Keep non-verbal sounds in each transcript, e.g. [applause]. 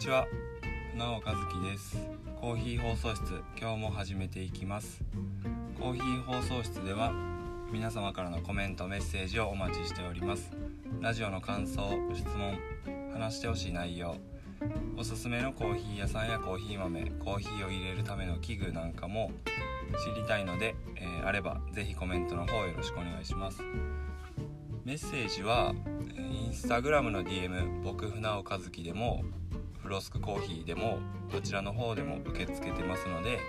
ちは。船尾和樹です。コーヒー放送室今日も始めていきます。コーヒー放送室では皆様からのコメントメッセージをお待ちしております。ラジオの感想質問話してほしい内容おすすめのコーヒー屋さんやコーヒー豆コーヒーを入れるための器具なんかも知りたいので、えー、あれば是非コメントの方よろしくお願いします。メッセージはインスタグラムの DM 僕船尾和樹でもロスクコーヒーでもどちらの方でも受け付けてますので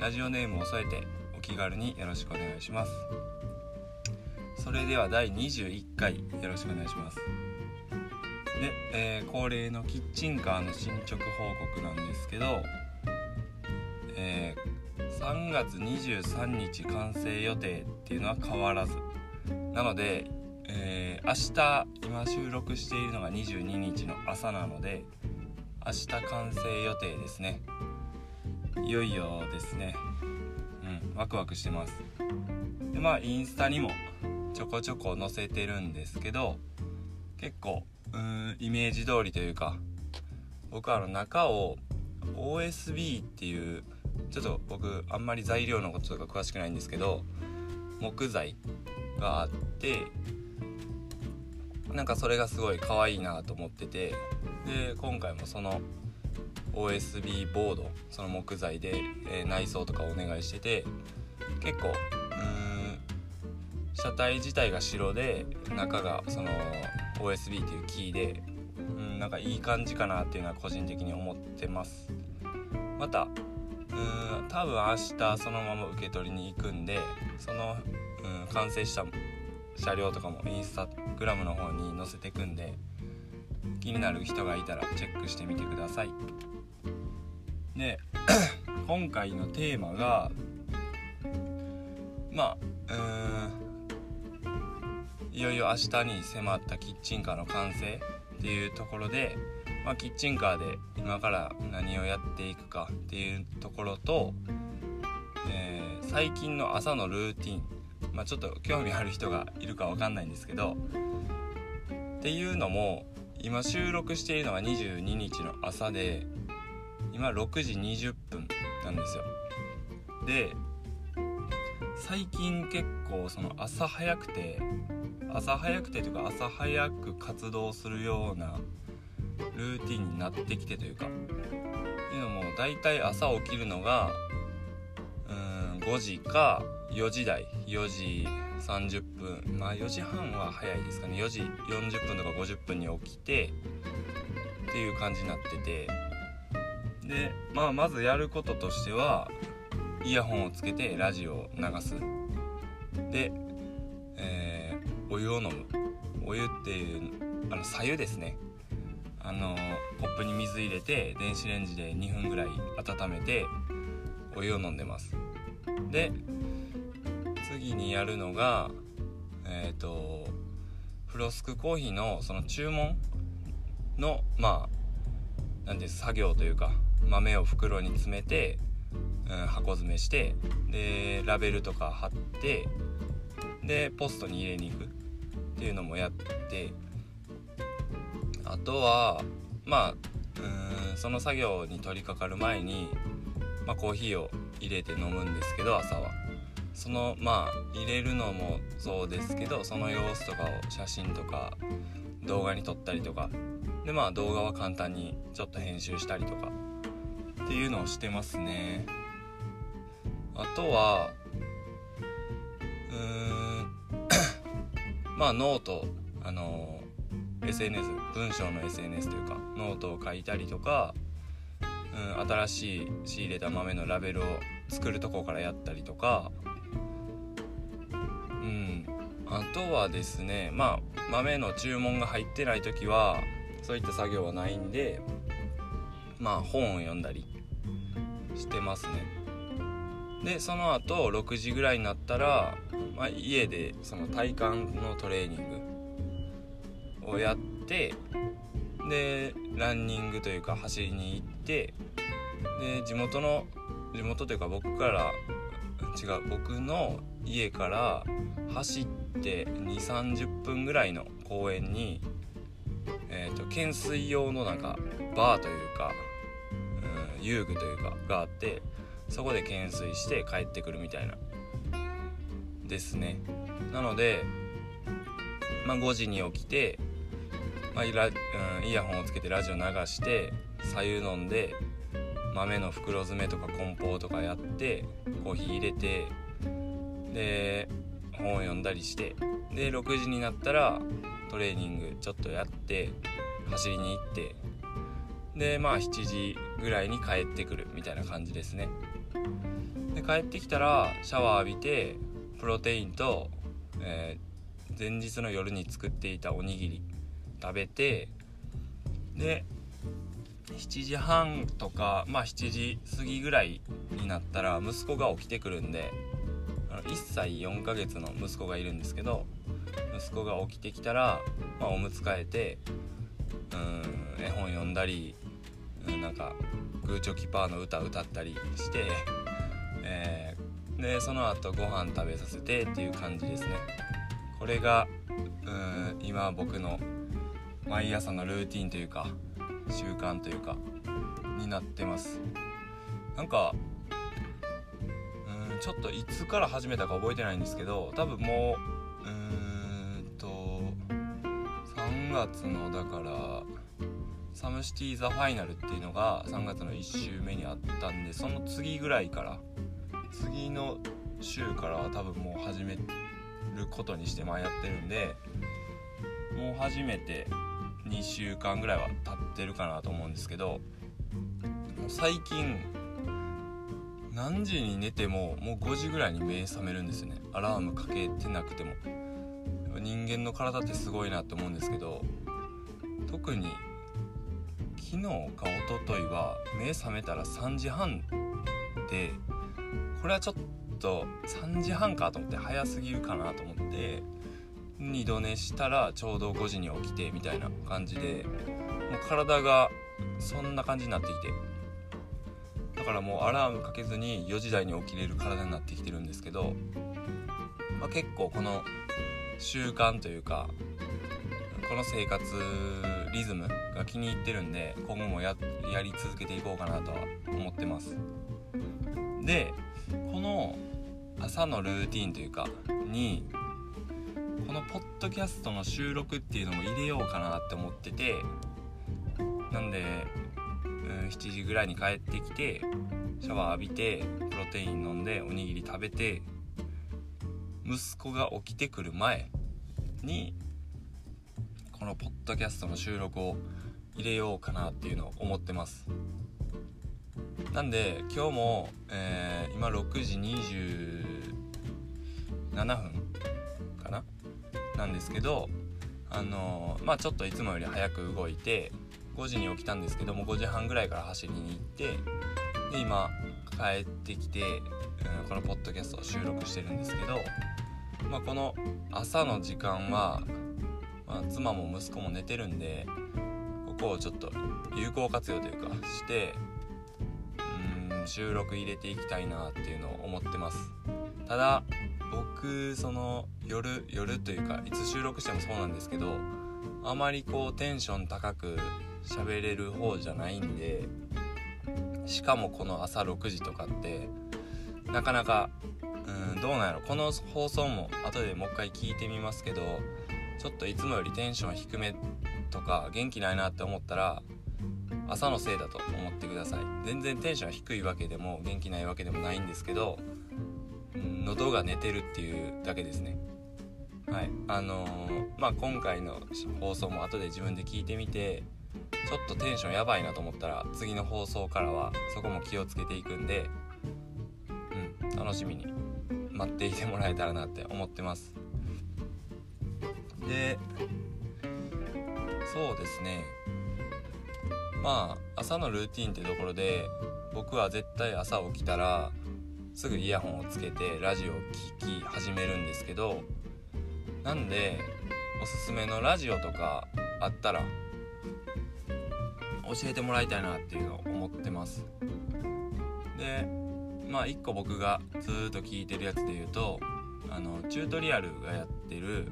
ラジオネームを添えてお気軽によろしくお願いします。それでは第21回よろしくお願いします。で、えー、恒例のキッチンカーの進捗報告なんですけど、えー、3月23日完成予定っていうのは変わらず。なので、えー、明日今収録しているのが22日の朝なので明日完成予定ですね。いよいよですね。うんワクワクしてます。でまあインスタにもちょこちょこ載せてるんですけど結構うんイメージ通りというか僕はあの中を OSB っていうちょっと僕あんまり材料のこととか詳しくないんですけど木材があってなんかそれがすごい可愛いなと思っててで今回もその OSB ボードその木材で、えー、内装とかお願いしてて結構うん車体自体が白で中がその OSB っていうキーでうんなんかいい感じかなっていうのは個人的に思ってます。またうん多分明日そのまま受け取りに行くんでそのうん完成した車両とかもインスタグラムの方に載せていくんで気になる人がいたらチェックしてみてください。で [coughs] 今回のテーマがまあいよいよ明日に迫ったキッチンカーの完成っていうところで、まあ、キッチンカーで今から何をやっていくかっていうところと、えー、最近の朝のルーティンまあ、ちょっと興味ある人がいるかわかんないんですけどっていうのも今収録しているのが22日の朝で今6時20分なんですよ。で最近結構その朝早くて朝早くてというか朝早く活動するようなルーティンになってきてというかっていうのも大体朝起きるのがうん5時か4時台4時30分まあ4時半は早いですかね。4時40分とか50分に起きてっていう感じになってて。でまあまずやることとしてはイヤホンをつけてラジオを流す。で、えー、お湯を飲む。お湯っていうあの左右ですね。あのコップに水入れて電子レンジで2分ぐらい温めてお湯を飲んでます。で次にやるのがえっ、ー、とフロスクコーヒーのその注文のまあ何です作業というか豆を袋に詰めて、うん、箱詰めしてでラベルとか貼ってでポストに入れに行くっていうのもやってあとはまあうんその作業に取り掛かる前に、まあ、コーヒーを入れて飲むんですけど朝は。そのまあ入れるのもそうですけどその様子とかを写真とか動画に撮ったりとか。でまあ動画は簡単にちょっと編集したりとか。っていうのをしてますね。あとはうーん [coughs] まあノートあの SNS 文章の SNS というかノートを書いたりとか、うん、新しい仕入れた豆のラベルを作るとこからやったりとか。とはですねまあ豆の注文が入ってない時はそういった作業はないんでまあ本を読んだりしてますね。でその後6時ぐらいになったら、まあ、家でその体幹のトレーニングをやってでランニングというか走りに行ってで地元の地元というか僕から違う僕の家から走って2 3 0分ぐらいの公園に、えーと懸垂用のなんかバーというか、うん、遊具というかがあってそこで懸垂して帰ってくるみたいな。ですね。なので、まあ、5時に起きて、まあイラうん、イヤホンをつけてラジオ流して左右飲んで豆の袋詰めとか梱包とかやってコーヒー入れてで本を読んだりしてで6時になったらトレーニングちょっとやって走りに行ってでまあ7時ぐらいに帰ってくるみたいな感じですね。で帰ってきたらシャワー浴びてプロテインと、えー、前日の夜に作っていたおにぎり食べてで7時半とかまあ7時過ぎぐらいになったら息子が起きてくるんで1歳4ヶ月の息子がいるんですけど息子が起きてきたら、まあ、おむつ替えてうん絵本読んだり、うん、なんかグーチョキパーの歌歌ったりして、えー、でその後ご飯食べさせてっていう感じですね。これがうん今僕の毎朝のルーティンというか習慣というかになってます。なんかちょっといつから始めたか覚えてないんですけど多分もううーんと3月のだからサムシティ・ザ・ファイナルっていうのが3月の1週目にあったんでその次ぐらいから次の週からは多分もう始めることにしてまあやってるんでもう初めて2週間ぐらいは経ってるかなと思うんですけど最近何時に寝てももう5時ぐらいに目覚めるんですよね。アラームかけてなくても。人間の体ってすごいなって思うんですけど特に昨日か一昨日は目覚めたら3時半でこれはちょっと3時半かと思って早すぎるかなと思って二度寝したらちょうど5時に起きてみたいな感じでもう体がそんな感じになってきて。からもうアラームかけずに4時台に起きれる体になってきてるんですけど、まあ、結構この習慣というかこの生活リズムが気に入ってるんで今後もやり続けていこうかなとは思ってます。でこの朝のルーティンというかにこのポッドキャストの収録っていうのも入れようかなって思っててなんで、7時ぐらいに帰ってきてシャワー浴びてプロテイン飲んでおにぎり食べて息子が起きてくる前にこのポッドキャストの収録を入れようかなっていうのを思ってます。なんで今日も、えー、今6時27分かな？なんですけどあのー、まあちょっといつもより早く動いて5時に起きたんですけども5時半ぐらいから走りに行ってで今帰ってきて、うん、このポッドキャストを収録してるんですけど、まあ、この朝の時間は、まあ、妻も息子も寝てるんでここをちょっと有効活用というかしてうん収録入れていきたいなっていうのを思ってます。ただ僕その夜夜というかいつ収録してもそうなんですけどあまりこうテンション高く喋れる方じゃないんでしかもこの朝6時とかってなかなかうんどうなんやろ。この放送も後でもう一回聞いてみますけどちょっといつもよりテンション低めとか元気ないなって思ったら朝のせいだと思ってください。全然テンション低いわけでも元気ないわけでもないんですけど喉が寝てるっていうだけですね。はい。あのー、まあ今回の放送も後で自分で聞いてみてちょっとテンションやばいなと思ったら次の放送からはそこも気をつけていくんでうん楽しみに待っていてもらえたらなって思ってます。でそうですね。まあ朝のルーティンってところで僕は絶対朝起きたらすぐイヤホンをつけてラジオを聴き始めるんですけどなんでおすすめのラジオとかあったら教えてもらいたいなっていうのを思ってます。でまあ一個僕がずっと聞いてるやつで言うとあのチュートリアルがやってる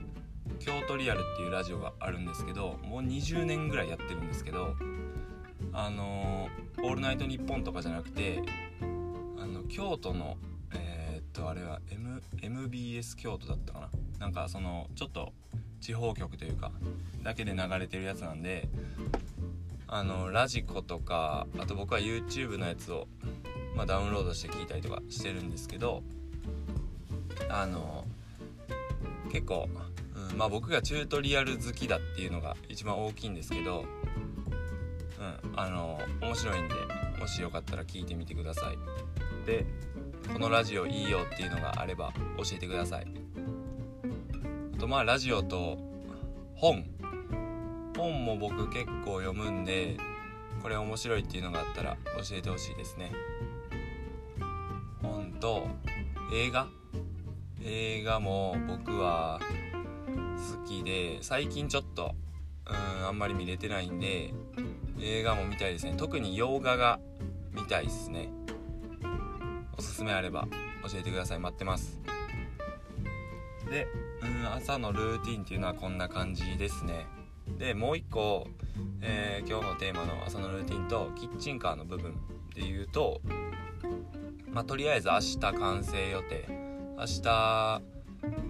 京都リアルっていうラジオがあるんですけどもう20年ぐらいやってるんですけどあの「オールナイトニッポン」とかじゃなくてあの京都のえー、っとあれは、M、MBS 京都だったかな。なんかそのちょっと地方局というかだけで流れてるやつなんであのラジコとかあと僕は YouTube のやつを、まあ、ダウンロードして聞いたりとかしてるんですけどあの結構、うん、まあ僕がチュートリアル好きだっていうのが一番大きいんですけどうんあの面白いんでもしよかったら聞いてみてください。でこのラジオいいよっていうのがあれば教えてください。あとまあラジオと本本も僕結構読むんでこれ面白いっていうのがあったら教えてほしいですね。本と映画？映画も僕は好きで最近ちょっとうんあんまり見れてないんで映画も見たいですね。特に洋画が見たいですね。おすすめあれば教えてください。待ってます。でうん朝のルーティンっていうのはこんな感じですね。でもう一個、えー、今日のテーマの朝のルーティンとキッチンカーの部分で言うとまあとりあえず明日完成予定。明日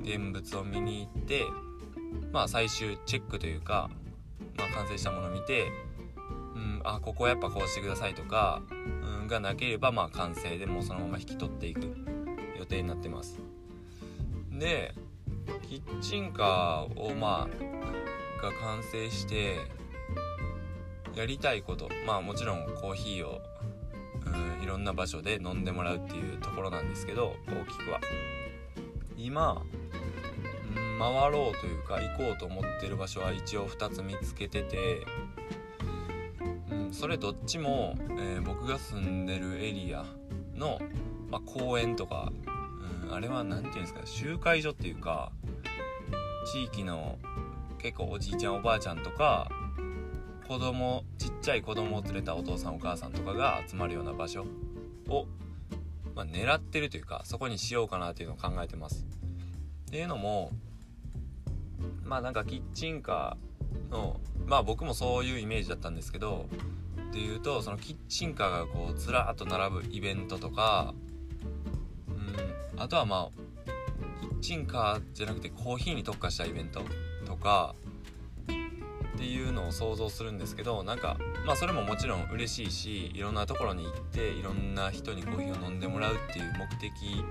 現物を見に行ってまあ最終チェックというか、まあ、完成したものを見てうんあここやっぱこうしてくださいとか、うん、がなければまあ完成でもうそのまま引き取っていく予定になってます。でキッチンカーをまあが完成してやりたいことまあもちろんコーヒーを、うん、いろんな場所で飲んでもらうっていうところなんですけど大きくは。今、回ろうというか行こうと思ってる場所は一応2つ見つけてて、うん、それどっちも、えー、僕が住んでるエリアの、まあ、公園とか、うん、あれは何て言うんですか集会所っていうか地域の結構おじいちゃんおばあちゃんとか子供ちっちゃい子供を連れたお父さんお母さんとかが集まるような場所を、まあ、狙ってるというかそこにしようかなっていうのを考えてます。っていうのもまあなんかキッチンカーのまあ僕もそういうイメージだったんですけどっていうとそのキッチンカーがこうずらっと並ぶイベントとかうんあとはまあキッチンカーじゃなくてコーヒーに特化したイベント。とかっていうのを想像するんですけどなんかまあそれももちろん嬉しいしいろんなところに行っていろんな人にコーヒーを飲んでもらうっていう目的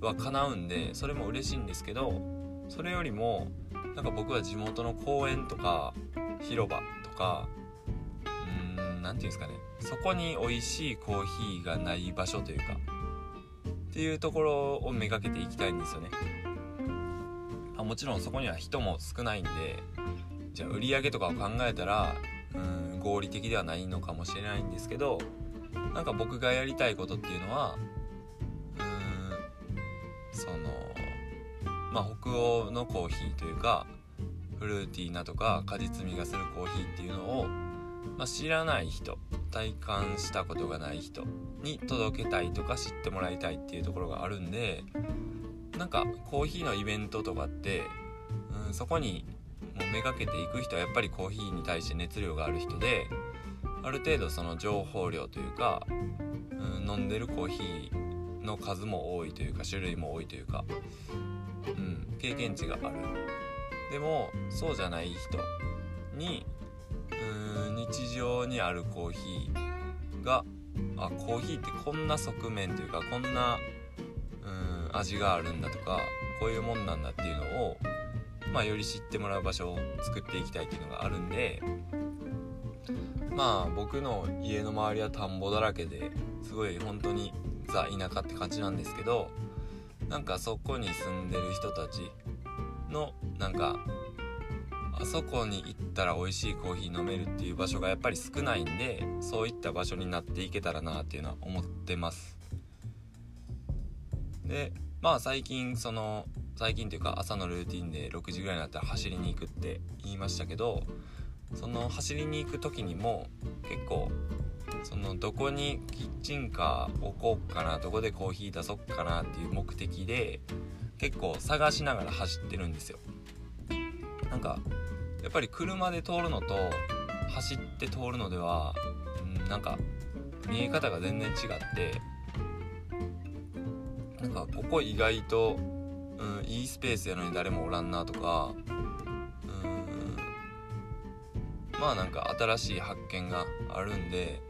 は叶うんでそれも嬉しいんですけどそれよりもなんか僕は地元の公園とか広場とかうーん何て言うんですかねそこに美味しいコーヒーがない場所というかっていうところをめがけていきたいんですよね。もちろんそこには人も少ないんでじゃあ売り上げとかを考えたらうん合理的ではないのかもしれないんですけどなんか僕がやりたいことっていうのはうんそのまあ北欧のコーヒーというかフルーティーなとか果実味がするコーヒーっていうのを、まあ、知らない人体感したことがない人に届けたいとか知ってもらいたいっていうところがあるんでなんかコーヒーのイベントとかって、うん、そこにもうめがけていく人はやっぱりコーヒーに対して熱量がある人である程度その情報量というか、うん、飲んでるコーヒーの数も多いというか種類も多いというか、うん、経験値がある。でもそうじゃない人にうん日常にあるコーヒーがあコーヒーってこんな側面というかこんな味があるんだとかこういうもんなんだっていうのを、まあ、より知ってもらう場所を作っていきたいっていうのがあるんでまあ僕の家の周りは田んぼだらけですごい本当にザ田舎って感じなんですけどなんかそこに住んでる人たちのなんかあそこに行ったら美味しいコーヒー飲めるっていう場所がやっぱり少ないんでそういった場所になっていけたらなっていうのは思ってます。でまあ最近その最近というか朝のルーティンで6時ぐらいになったら走りに行くって言いましたけどその走りに行く時にも結構そのどこにキッチンカー置こうかなどこでコーヒー出そっかなっていう目的で結構探しながら走ってるんですよ。なんかやっぱり車で通るのと走って通るのでは、うん、なんか見え方が全然違ってなんかここ意外と、うん、いいスペースやのに誰もおらんなとかうんまあなんか新しい発見があるんで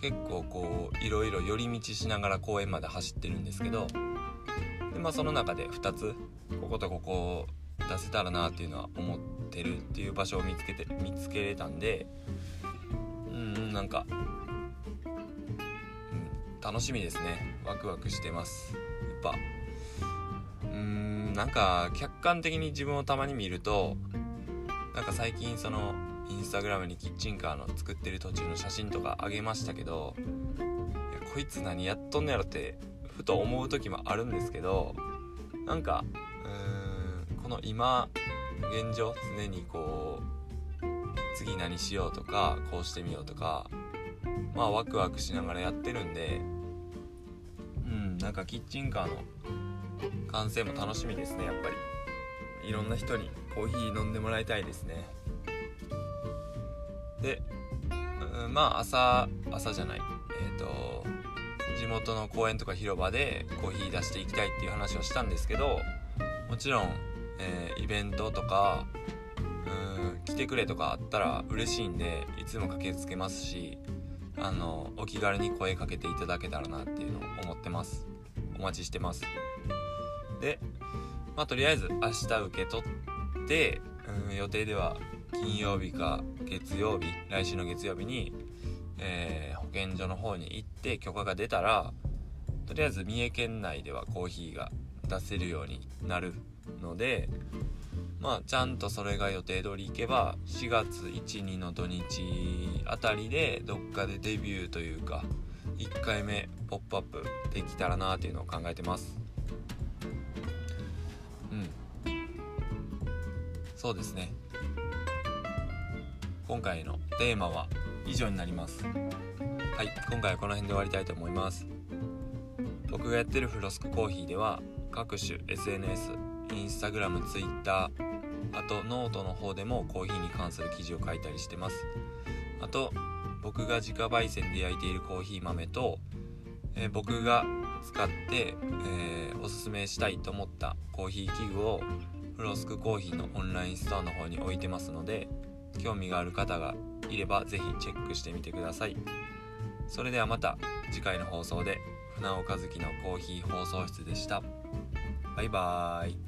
結構こういろいろ寄り道しながら公園まで走ってるんですけどで、まあ、その中で2つこことここを出せたらなっていうのは思ってるっていう場所を見つけて見つけれたんでうんなんか、うん、楽しみですね。ワクワクしてます。ぱ。うーんなんか客観的に自分をたまに見るとなんか最近そのインスタグラムにキッチンカーの作ってる途中の写真とかあげましたけどいやこいつ何やっとんのやろってふと思う時もあるんですけどなんかうーんこの今現状常にこう次何しようとかこうしてみようとかまあワクワクしながらやってるんでなんかキッチンカーの完成も楽しみですねやっぱり。いろんな人にコーヒー飲んでもらいたいですね。で、うん、まあ朝朝じゃない。えっ、ー、と地元の公園とか広場でコーヒー出していきたいっていう話をしたんですけどもちろん、えー、イベントとかうん来てくれとかあったら嬉しいんでいつも駆けつけますしあのお気軽に声かけていただけたらなっていうのを思ってます。お待ちしてます。でまあとりあえず明日受け取ってうん予定では金曜日か月曜日来週の月曜日に、えー、保健所の方に行って許可が出たらとりあえず三重県内ではコーヒーが出せるようになるのでまあちゃんとそれが予定通り行けば4月12の土日あたりでどっかでデビューというか1回目ポップアップできたらなっていうのを考えてます。うん。そうですね。今回のテーマは以上になります。はい。今回はこの辺で終わりたいと思います。僕がやってるフロスクコーヒーでは各種 SNS Instagram Twitter あとノートの方でもコーヒーに関する記事を書いたりしてます。あと僕が自家焙煎で焼いているコーヒー豆と、えー、僕が使って、えー、おすすめしたいと思ったコーヒー器具をフロスクコーヒーのオンラインストアの方に置いてますので興味がある方がいれば是非チェックしてみてください。それではまた次回の放送で船尾和樹のコーヒー放送室でした。バイバーイ。